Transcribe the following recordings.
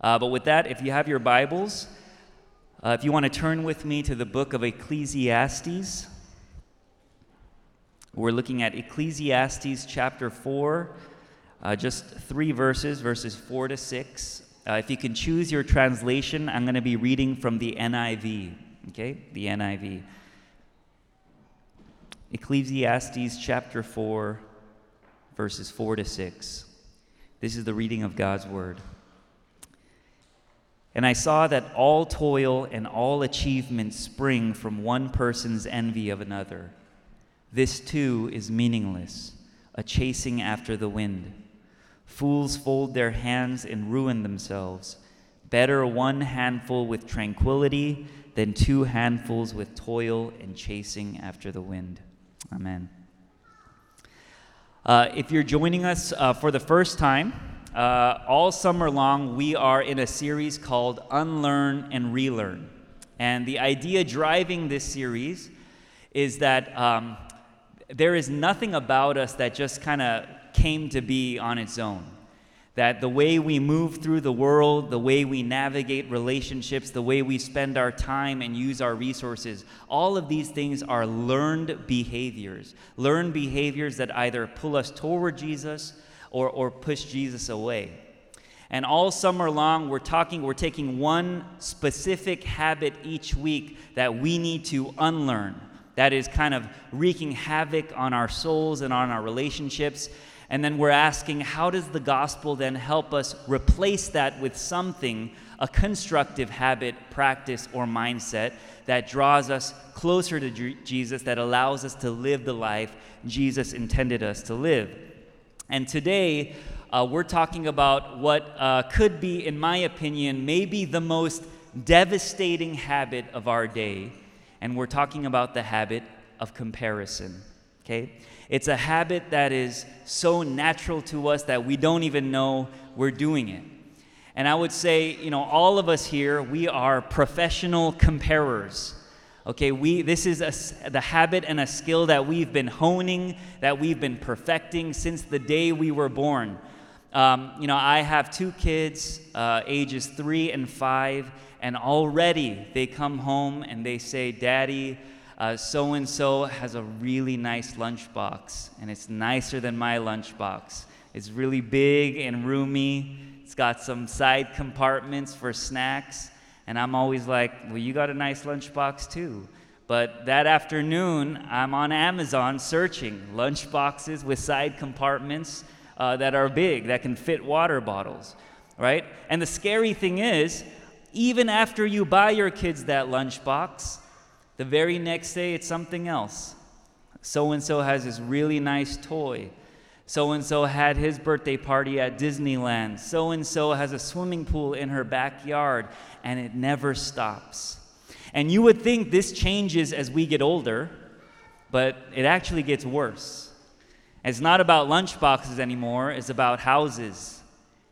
Uh, but with that, if you have your Bibles, uh, if you want to turn with me to the book of Ecclesiastes, we're looking at Ecclesiastes chapter 4, uh, just three verses, verses 4 to 6. Uh, if you can choose your translation, I'm going to be reading from the NIV. Okay, the NIV. Ecclesiastes chapter 4, verses 4 to 6. This is the reading of God's word. And I saw that all toil and all achievement spring from one person's envy of another. This too is meaningless, a chasing after the wind. Fools fold their hands and ruin themselves. Better one handful with tranquility than two handfuls with toil and chasing after the wind. Amen. Uh, if you're joining us uh, for the first time, uh, all summer long, we are in a series called Unlearn and Relearn. And the idea driving this series is that um, there is nothing about us that just kind of came to be on its own. That the way we move through the world, the way we navigate relationships, the way we spend our time and use our resources, all of these things are learned behaviors. Learned behaviors that either pull us toward Jesus or, or push Jesus away. And all summer long, we're talking, we're taking one specific habit each week that we need to unlearn. That is kind of wreaking havoc on our souls and on our relationships. And then we're asking, how does the gospel then help us replace that with something, a constructive habit, practice, or mindset that draws us closer to Jesus, that allows us to live the life Jesus intended us to live? And today, uh, we're talking about what uh, could be, in my opinion, maybe the most devastating habit of our day. And we're talking about the habit of comparison. Okay? It's a habit that is so natural to us that we don't even know we're doing it. And I would say, you know, all of us here, we are professional comparers. Okay, we, this is a, the habit and a skill that we've been honing, that we've been perfecting since the day we were born. Um, you know, I have two kids, uh, ages three and five, and already they come home and they say, Daddy, so and so has a really nice lunchbox, and it's nicer than my lunchbox. It's really big and roomy, it's got some side compartments for snacks. And I'm always like, well, you got a nice lunchbox too. But that afternoon, I'm on Amazon searching lunchboxes with side compartments uh, that are big, that can fit water bottles, right? And the scary thing is, even after you buy your kids that lunchbox, the very next day it's something else. So and so has this really nice toy. So and so had his birthday party at Disneyland. So and so has a swimming pool in her backyard and it never stops. And you would think this changes as we get older, but it actually gets worse. It's not about lunchboxes anymore, it's about houses,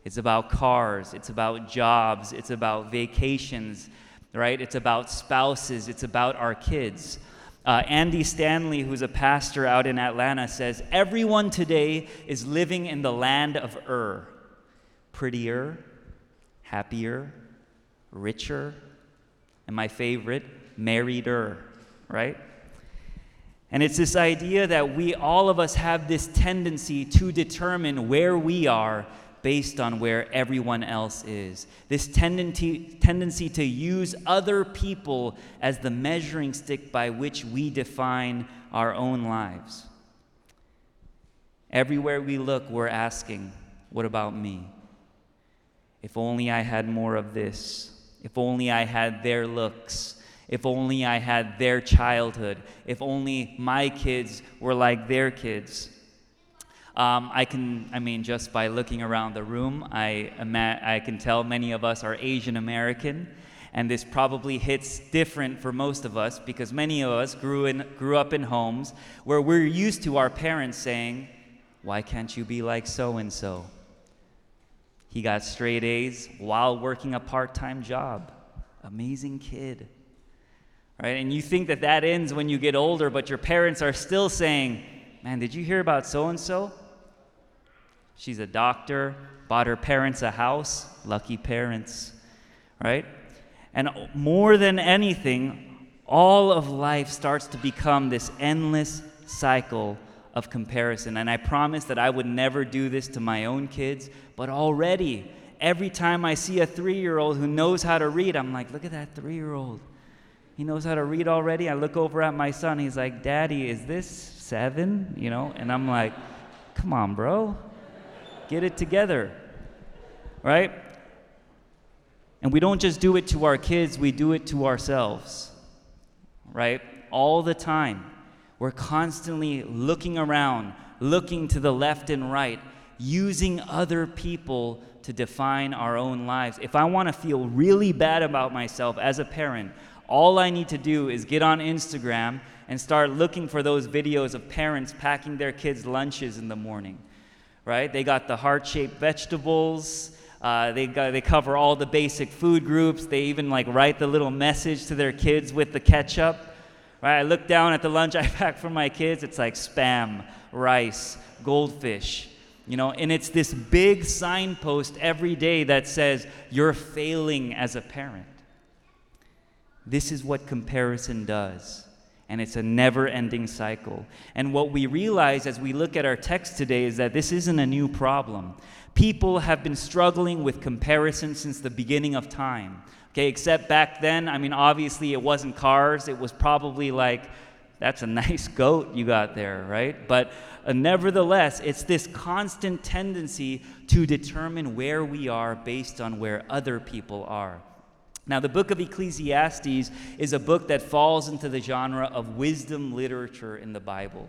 it's about cars, it's about jobs, it's about vacations, right? It's about spouses, it's about our kids. Uh, Andy Stanley, who's a pastor out in Atlanta, says everyone today is living in the land of Ur prettier, happier, richer, and my favorite, marrieder, right? And it's this idea that we, all of us, have this tendency to determine where we are based on where everyone else is. This tendency, tendency to use other people as the measuring stick by which we define our own lives. Everywhere we look, we're asking, What about me? If only I had more of this. If only I had their looks. If only I had their childhood. If only my kids were like their kids. Um, I can, I mean, just by looking around the room, I, I can tell many of us are Asian American, and this probably hits different for most of us because many of us grew, in, grew up in homes where we're used to our parents saying, Why can't you be like so and so? He got straight A's while working a part time job. Amazing kid. Right? And you think that that ends when you get older, but your parents are still saying, Man, did you hear about so and so? She's a doctor, bought her parents a house, lucky parents, right? And more than anything, all of life starts to become this endless cycle of comparison. And I promised that I would never do this to my own kids, but already, every time I see a three year old who knows how to read, I'm like, look at that three year old. He knows how to read already. I look over at my son. He's like, Daddy, is this seven? You know? And I'm like, come on, bro. Get it together. Right? And we don't just do it to our kids, we do it to ourselves. Right? All the time. We're constantly looking around, looking to the left and right, using other people to define our own lives. If I want to feel really bad about myself as a parent, all I need to do is get on Instagram and start looking for those videos of parents packing their kids' lunches in the morning. Right? They got the heart shaped vegetables. Uh, they, got, they cover all the basic food groups. They even like write the little message to their kids with the ketchup. Right? I look down at the lunch I pack for my kids. It's like spam, rice, goldfish. You know, and it's this big signpost every day that says you're failing as a parent. This is what comparison does. And it's a never ending cycle. And what we realize as we look at our text today is that this isn't a new problem. People have been struggling with comparison since the beginning of time. Okay, except back then, I mean, obviously it wasn't cars, it was probably like, that's a nice goat you got there, right? But uh, nevertheless, it's this constant tendency to determine where we are based on where other people are. Now, the book of Ecclesiastes is a book that falls into the genre of wisdom literature in the Bible.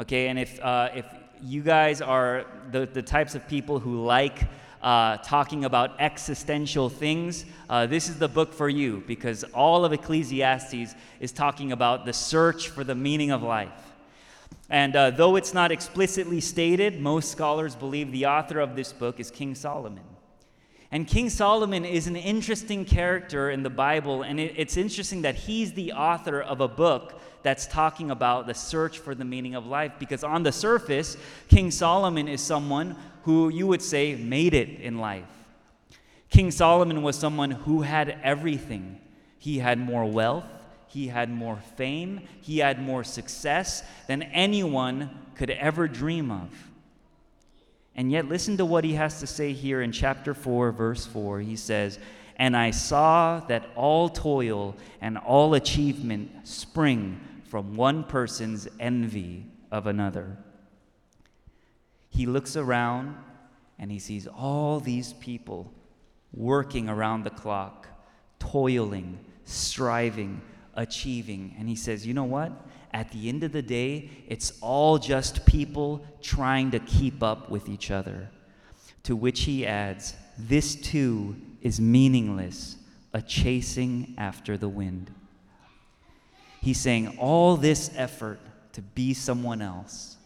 Okay, and if, uh, if you guys are the, the types of people who like uh, talking about existential things, uh, this is the book for you because all of Ecclesiastes is talking about the search for the meaning of life. And uh, though it's not explicitly stated, most scholars believe the author of this book is King Solomon. And King Solomon is an interesting character in the Bible, and it, it's interesting that he's the author of a book that's talking about the search for the meaning of life. Because on the surface, King Solomon is someone who you would say made it in life. King Solomon was someone who had everything. He had more wealth, he had more fame, he had more success than anyone could ever dream of. And yet, listen to what he has to say here in chapter 4, verse 4. He says, And I saw that all toil and all achievement spring from one person's envy of another. He looks around and he sees all these people working around the clock, toiling, striving, achieving. And he says, You know what? at the end of the day, it's all just people trying to keep up with each other. To which he adds, This too is meaningless, a chasing after the wind. He's saying, All this effort to be someone else,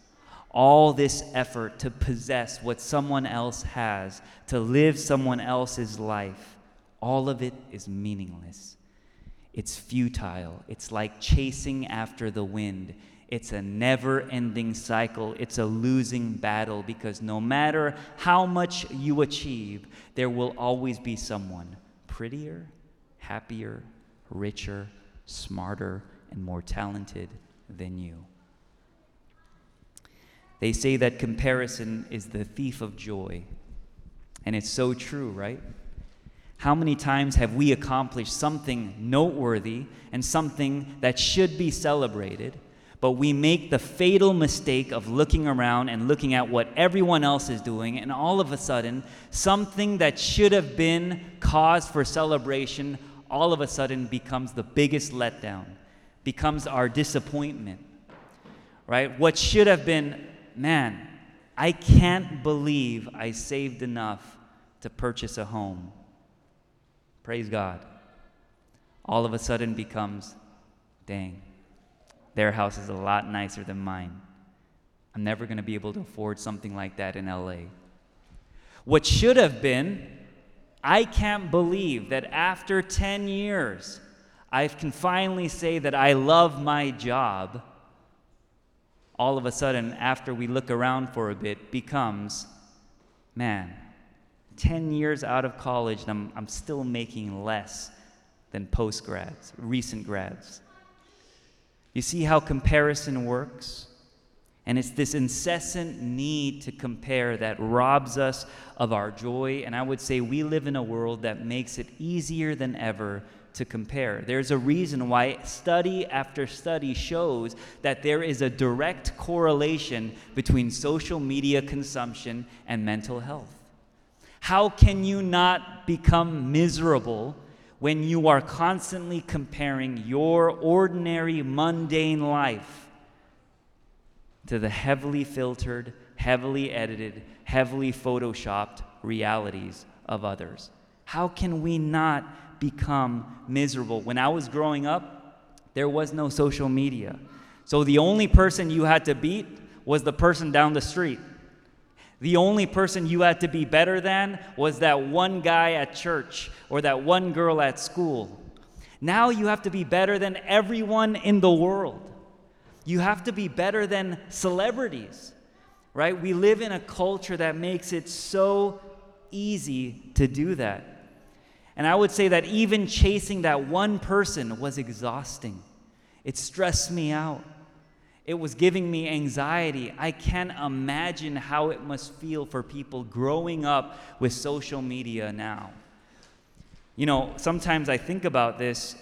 all this effort to possess what someone else has, to live someone else's life, all of it is meaningless. It's futile. It's like chasing after the wind. It's a never ending cycle. It's a losing battle because no matter how much you achieve, there will always be someone prettier, happier, richer, smarter, and more talented than you. They say that comparison is the thief of joy. And it's so true, right? How many times have we accomplished something noteworthy and something that should be celebrated, but we make the fatal mistake of looking around and looking at what everyone else is doing, and all of a sudden, something that should have been cause for celebration all of a sudden becomes the biggest letdown, becomes our disappointment, right? What should have been, man, I can't believe I saved enough to purchase a home Praise God. All of a sudden becomes, dang, their house is a lot nicer than mine. I'm never going to be able to afford something like that in LA. What should have been, I can't believe that after 10 years, I can finally say that I love my job. All of a sudden, after we look around for a bit, becomes, man, 10 years out of college, and I'm, I'm still making less than post grads, recent grads. You see how comparison works? And it's this incessant need to compare that robs us of our joy. And I would say we live in a world that makes it easier than ever to compare. There's a reason why study after study shows that there is a direct correlation between social media consumption and mental health. How can you not become miserable when you are constantly comparing your ordinary, mundane life to the heavily filtered, heavily edited, heavily photoshopped realities of others? How can we not become miserable? When I was growing up, there was no social media. So the only person you had to beat was the person down the street. The only person you had to be better than was that one guy at church or that one girl at school. Now you have to be better than everyone in the world. You have to be better than celebrities, right? We live in a culture that makes it so easy to do that. And I would say that even chasing that one person was exhausting. It stressed me out. It was giving me anxiety. I can't imagine how it must feel for people growing up with social media now. You know, sometimes I think about this,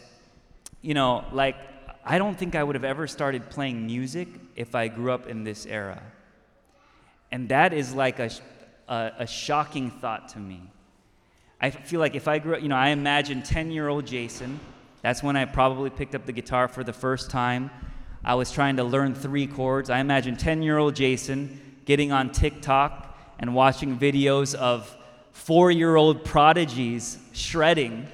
you know, like, I don't think I would have ever started playing music if I grew up in this era. And that is like a, a, a shocking thought to me. I feel like if I grew up, you know, I imagine 10 year old Jason, that's when I probably picked up the guitar for the first time. I was trying to learn three chords. I imagine 10 year old Jason getting on TikTok and watching videos of four year old prodigies shredding.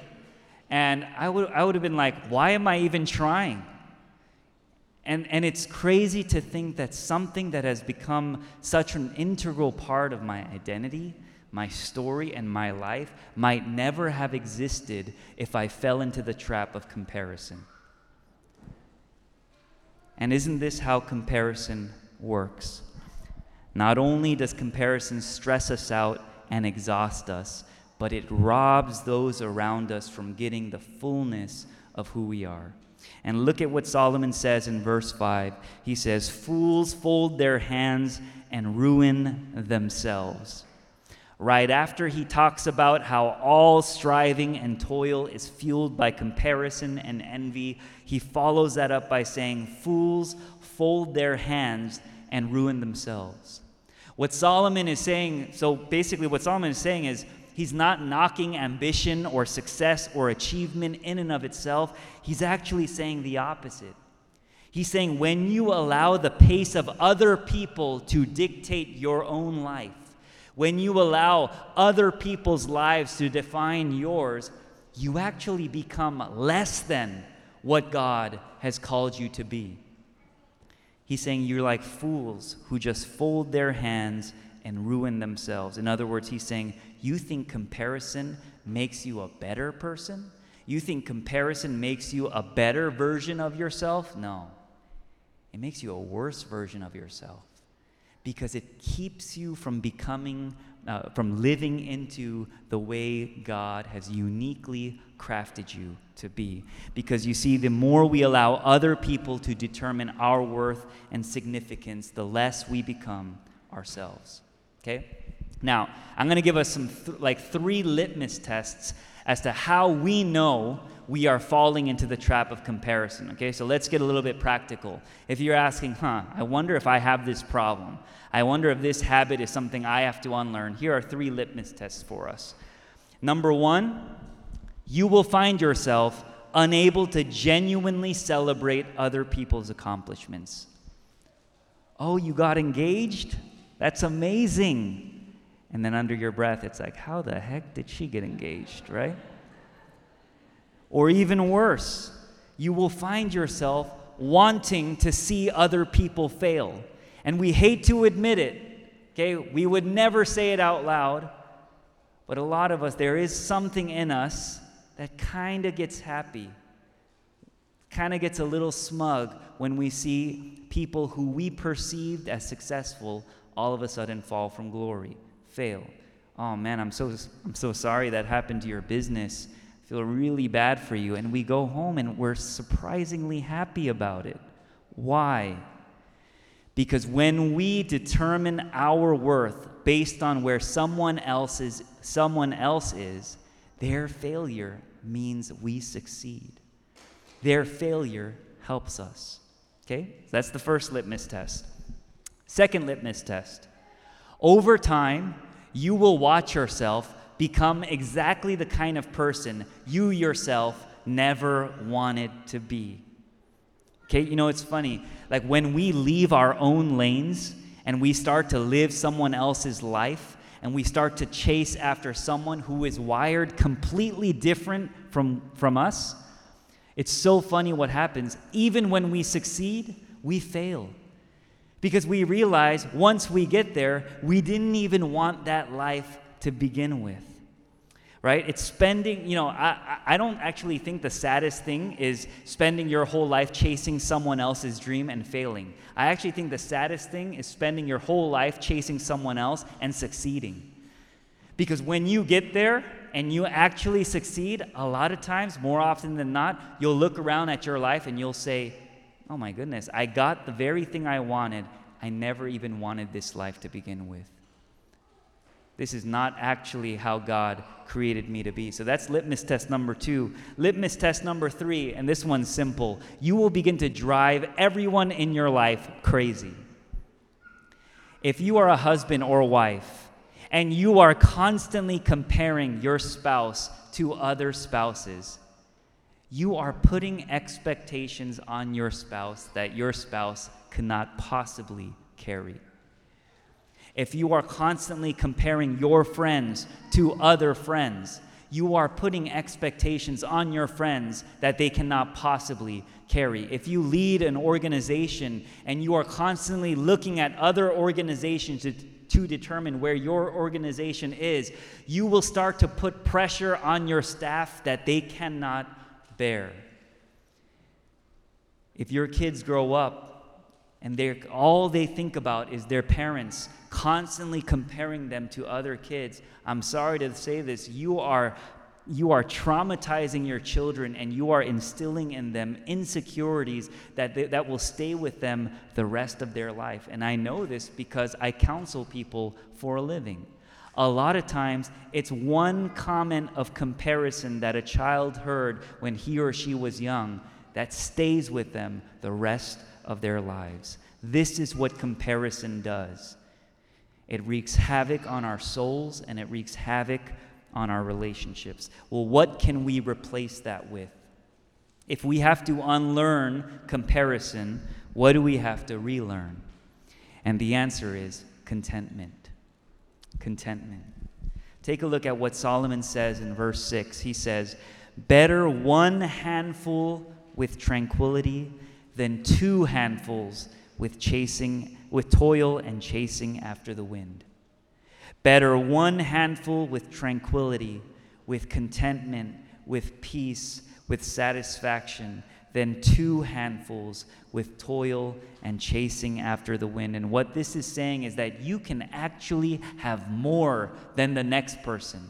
And I would, I would have been like, why am I even trying? And, and it's crazy to think that something that has become such an integral part of my identity, my story, and my life might never have existed if I fell into the trap of comparison. And isn't this how comparison works? Not only does comparison stress us out and exhaust us, but it robs those around us from getting the fullness of who we are. And look at what Solomon says in verse 5. He says, Fools fold their hands and ruin themselves. Right after he talks about how all striving and toil is fueled by comparison and envy, he follows that up by saying, Fools fold their hands and ruin themselves. What Solomon is saying, so basically, what Solomon is saying is, he's not knocking ambition or success or achievement in and of itself. He's actually saying the opposite. He's saying, when you allow the pace of other people to dictate your own life, when you allow other people's lives to define yours, you actually become less than what God has called you to be. He's saying you're like fools who just fold their hands and ruin themselves. In other words, he's saying you think comparison makes you a better person? You think comparison makes you a better version of yourself? No. It makes you a worse version of yourself because it keeps you from becoming, uh, from living into the way God has uniquely crafted you to be. Because you see, the more we allow other people to determine our worth and significance, the less we become ourselves. Okay? Now, I'm going to give us some th- like three litmus tests as to how we know we are falling into the trap of comparison. Okay, so let's get a little bit practical. If you're asking, huh, I wonder if I have this problem, I wonder if this habit is something I have to unlearn, here are three litmus tests for us. Number one, you will find yourself unable to genuinely celebrate other people's accomplishments. Oh, you got engaged? That's amazing. And then under your breath, it's like, how the heck did she get engaged, right? Or even worse, you will find yourself wanting to see other people fail. And we hate to admit it, okay? We would never say it out loud, but a lot of us, there is something in us that kind of gets happy, kind of gets a little smug when we see people who we perceived as successful all of a sudden fall from glory, fail, Oh man, I'm so, I'm so sorry that happened to your business. Feel really bad for you. And we go home and we're surprisingly happy about it. Why? Because when we determine our worth based on where someone else is, someone else is, their failure means we succeed. Their failure helps us. Okay? That's the first litmus test. Second litmus test. Over time, you will watch yourself become exactly the kind of person you yourself never wanted to be. Okay, you know, it's funny. Like when we leave our own lanes and we start to live someone else's life, and we start to chase after someone who is wired completely different from, from us, it's so funny what happens. Even when we succeed, we fail. Because we realize once we get there, we didn't even want that life to begin with. Right? It's spending, you know, I, I don't actually think the saddest thing is spending your whole life chasing someone else's dream and failing. I actually think the saddest thing is spending your whole life chasing someone else and succeeding. Because when you get there and you actually succeed, a lot of times, more often than not, you'll look around at your life and you'll say, Oh my goodness, I got the very thing I wanted. I never even wanted this life to begin with. This is not actually how God created me to be. So that's litmus test number two. Litmus test number three, and this one's simple you will begin to drive everyone in your life crazy. If you are a husband or wife, and you are constantly comparing your spouse to other spouses, you are putting expectations on your spouse that your spouse cannot possibly carry. If you are constantly comparing your friends to other friends, you are putting expectations on your friends that they cannot possibly carry. If you lead an organization and you are constantly looking at other organizations to, to determine where your organization is, you will start to put pressure on your staff that they cannot bear. If your kids grow up and they all they think about is their parents constantly comparing them to other kids, I'm sorry to say this, you are you are traumatizing your children and you are instilling in them insecurities that, they, that will stay with them the rest of their life. And I know this because I counsel people for a living. A lot of times, it's one comment of comparison that a child heard when he or she was young that stays with them the rest of their lives. This is what comparison does it wreaks havoc on our souls and it wreaks havoc on our relationships. Well, what can we replace that with? If we have to unlearn comparison, what do we have to relearn? And the answer is contentment. Contentment. Take a look at what Solomon says in verse 6. He says, Better one handful with tranquility than two handfuls with chasing with toil and chasing after the wind. Better one handful with tranquility, with contentment, with peace, with satisfaction, than two handfuls with toil and chasing after the wind. And what this is saying is that you can actually have more than the next person.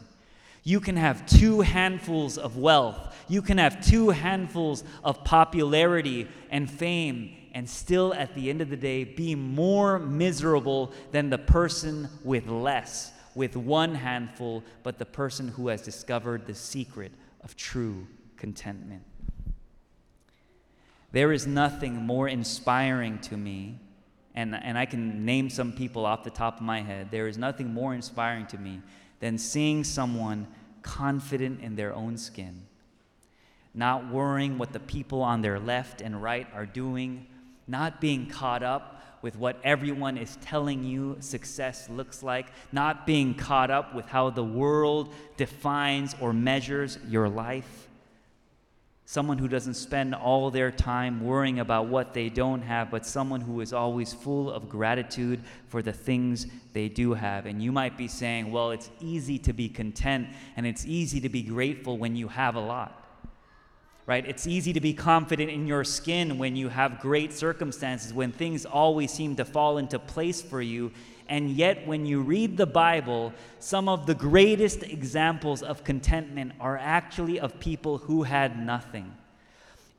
You can have two handfuls of wealth. You can have two handfuls of popularity and fame and still, at the end of the day, be more miserable than the person with less, with one handful, but the person who has discovered the secret of true contentment. There is nothing more inspiring to me, and, and I can name some people off the top of my head. There is nothing more inspiring to me than seeing someone confident in their own skin, not worrying what the people on their left and right are doing not being caught up with what everyone is telling you success looks like, not being caught up with how the world defines or measures your life. Someone who doesn't spend all their time worrying about what they don't have, but someone who is always full of gratitude for the things they do have. And you might be saying, well, it's easy to be content and it's easy to be grateful when you have a lot right? It's easy to be confident in your skin when you have great circumstances, when things always seem to fall into place for you. And yet, when you read the Bible, some of the greatest examples of contentment are actually of people who had nothing.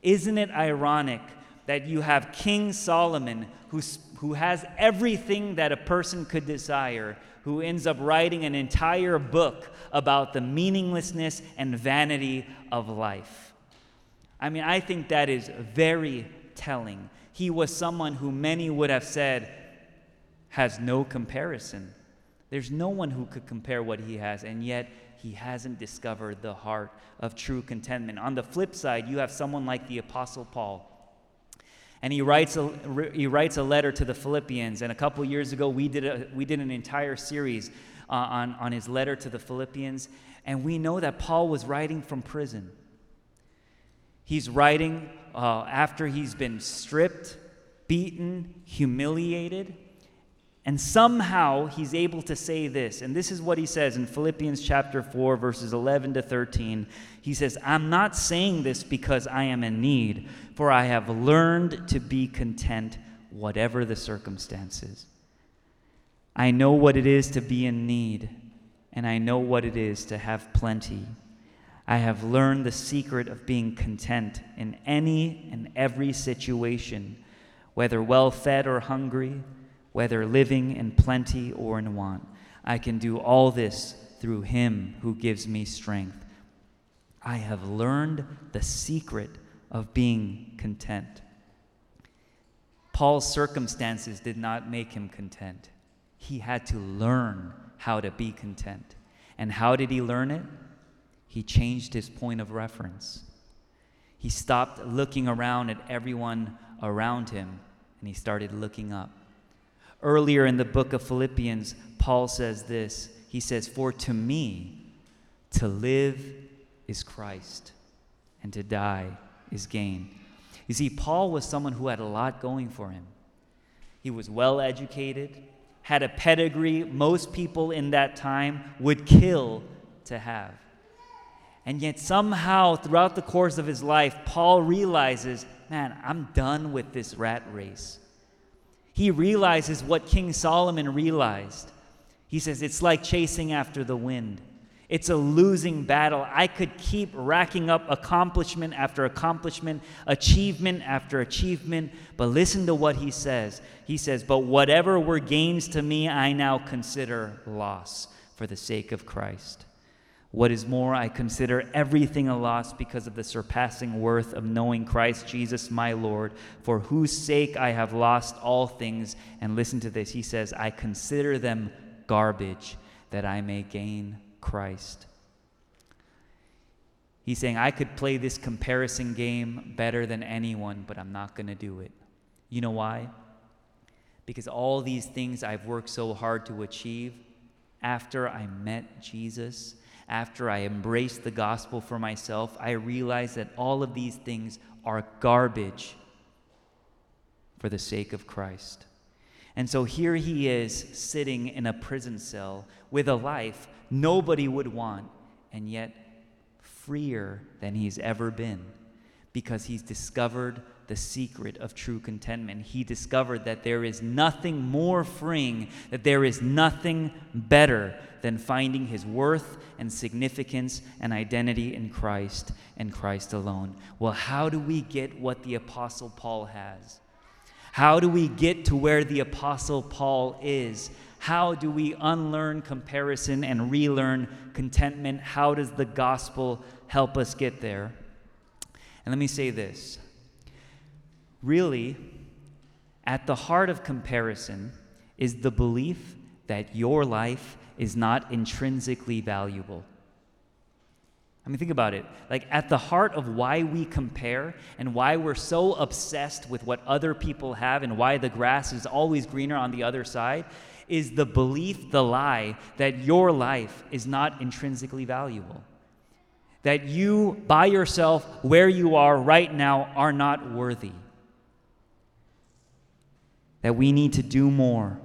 Isn't it ironic that you have King Solomon, who, who has everything that a person could desire, who ends up writing an entire book about the meaninglessness and vanity of life? I mean, I think that is very telling. He was someone who many would have said has no comparison. There's no one who could compare what he has, and yet he hasn't discovered the heart of true contentment. On the flip side, you have someone like the Apostle Paul. And he writes, a, he writes a letter to the Philippians. And a couple years ago, we did, a, we did an entire series uh, on, on his letter to the Philippians. And we know that Paul was writing from prison. He's writing uh, after he's been stripped, beaten, humiliated. And somehow he's able to say this. And this is what he says in Philippians chapter 4, verses 11 to 13. He says, I'm not saying this because I am in need, for I have learned to be content, whatever the circumstances. I know what it is to be in need, and I know what it is to have plenty. I have learned the secret of being content in any and every situation, whether well fed or hungry whether living in plenty or in want. I can do all this through him who gives me strength. I have learned the secret of being content. Paul's circumstances did not make him content. He had to learn how to be content. And how did he learn it? He changed his point of reference. He stopped looking around at everyone around him and he started looking up. Earlier in the book of Philippians, Paul says this He says, For to me, to live is Christ, and to die is gain. You see, Paul was someone who had a lot going for him. He was well educated, had a pedigree most people in that time would kill to have. And yet, somehow, throughout the course of his life, Paul realizes man, I'm done with this rat race he realizes what King Solomon realized. He says, It's like chasing after the wind. It's a losing battle. I could keep racking up accomplishment after accomplishment, achievement after achievement, but listen to what he says. He says, But whatever were gains to me, I now consider loss for the sake of Christ. What is more, I consider everything a loss because of the surpassing worth of knowing Christ Jesus my Lord, for whose sake I have lost all things. And listen to this He says, I consider them garbage that I may gain Christ. He's saying, I could play this comparison game better than anyone, but I'm not going to do it. You know why? Because all these things I've worked so hard to achieve after I met Jesus after I embraced the gospel for myself, I realized that all of these things are garbage for the sake of Christ. And so here he is sitting in a prison cell with a life nobody would want, and yet freer than he's ever been because he's discovered the secret of true contentment. He discovered that there is nothing more freeing, that there is nothing better than finding his worth and significance and identity in Christ and Christ alone. Well, how do we get what the Apostle Paul has? How do we get to where the Apostle Paul is? How do we unlearn comparison and relearn contentment? How does the gospel help us get there? And let me say this really, at the heart of comparison is the belief that your life is not intrinsically valuable. I mean, think about it. Like, at the heart of why we compare and why we're so obsessed with what other people have and why the grass is always greener on the other side is the belief, the lie, that your life is not intrinsically valuable. That you, by yourself, where you are right now, are not worthy. That we need to do more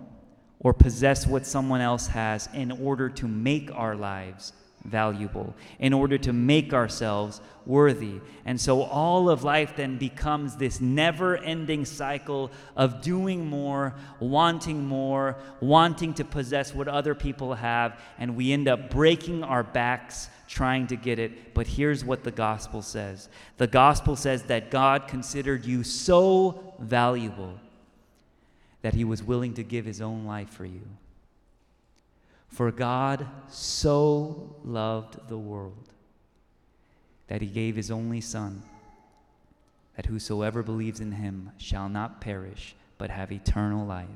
or possess what someone else has in order to make our lives valuable, in order to make ourselves worthy. And so all of life then becomes this never ending cycle of doing more, wanting more, wanting to possess what other people have, and we end up breaking our backs trying to get it. But here's what the gospel says the gospel says that God considered you so valuable that he was willing to give his own life for you. For God so loved the world that he gave his only Son, that whosoever believes in him shall not perish, but have eternal life.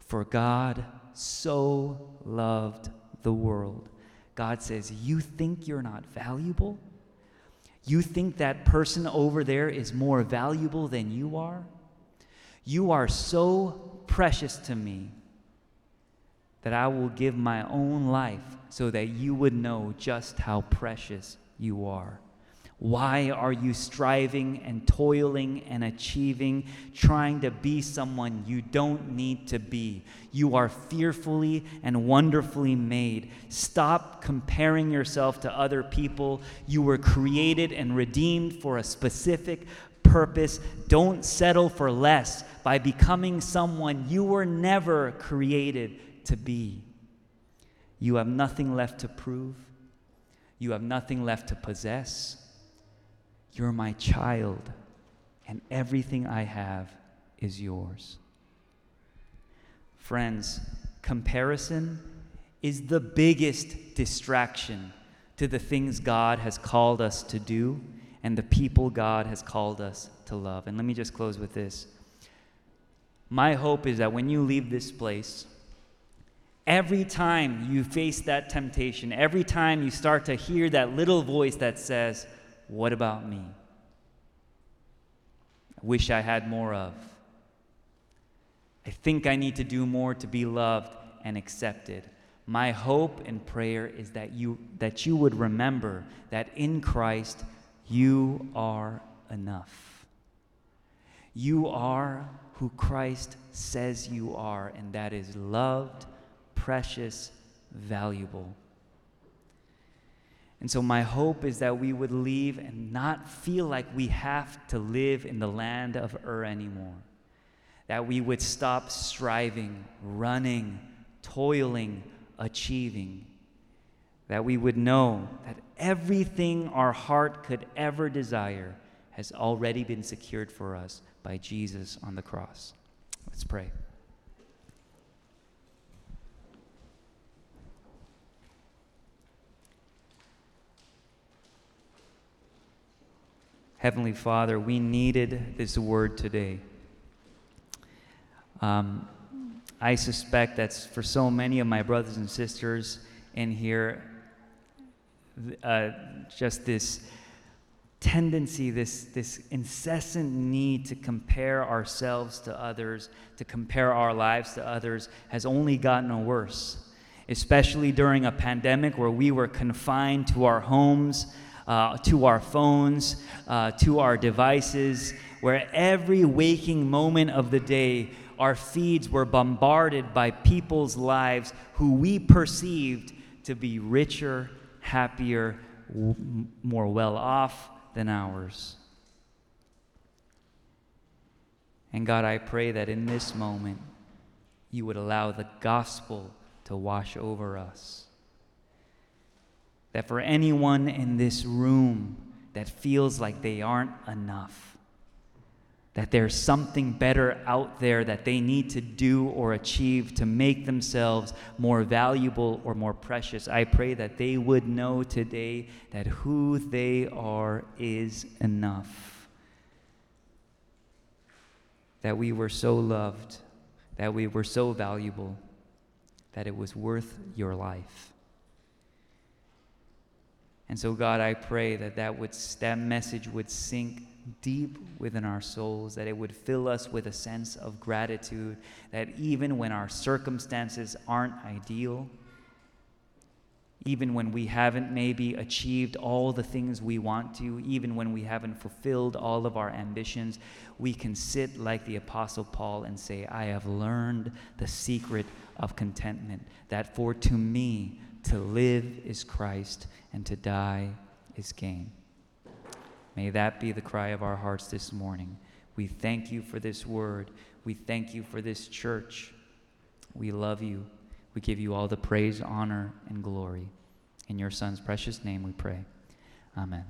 For God so loved the world. God says, You think you're not valuable? You think that person over there is more valuable than you are? You are so precious to me that I will give my own life so that you would know just how precious you are. Why are you striving and toiling and achieving, trying to be someone you don't need to be? You are fearfully and wonderfully made. Stop comparing yourself to other people. You were created and redeemed for a specific purpose. Don't settle for less by becoming someone you were never created to be. You have nothing left to prove, you have nothing left to possess. You're my child, and everything I have is yours. Friends, comparison is the biggest distraction to the things God has called us to do and the people God has called us to love. And let me just close with this. My hope is that when you leave this place, Every time you face that temptation, every time you start to hear that little voice that says, What about me? I wish I had more of. I think I need to do more to be loved and accepted. My hope and prayer is that you, that you would remember that in Christ you are enough. You are who Christ says you are, and that is loved precious, valuable. And so, my hope is that we would leave and not feel like we have to live in the land of Ur anymore. That we would stop striving, running, toiling, achieving. That we would know that everything our heart could ever desire has already been secured for us by Jesus on the cross. Let's pray. Heavenly Father, we needed this word today. Um, I suspect that for so many of my brothers and sisters in here, uh, just this tendency, this, this incessant need to compare ourselves to others, to compare our lives to others, has only gotten worse, especially during a pandemic where we were confined to our homes uh, to our phones, uh, to our devices, where every waking moment of the day, our feeds were bombarded by people's lives who we perceived to be richer, happier, w- more well off than ours. And God, I pray that in this moment, you would allow the gospel to wash over us that for anyone in this room that feels like they aren't enough, that there's something better out there that they need to do or achieve to make themselves more valuable or more precious, I pray that they would know today that who they are is enough. That we were so loved, that we were so valuable, that it was worth your life. And so, God, I pray that that, would, that message would sink deep within our souls, that it would fill us with a sense of gratitude, that even when our circumstances aren't ideal, even when we haven't maybe achieved all the things we want to, even when we haven't fulfilled all of our ambitions, we can sit like the Apostle Paul and say, I have learned the secret of contentment, that for to me, To live is Christ, and to die is gain. May that be the cry of our hearts this morning. We thank you for this word. We thank you for this church. We love you. We give you all the praise, honor, and glory. In your Son's precious name we pray. Amen.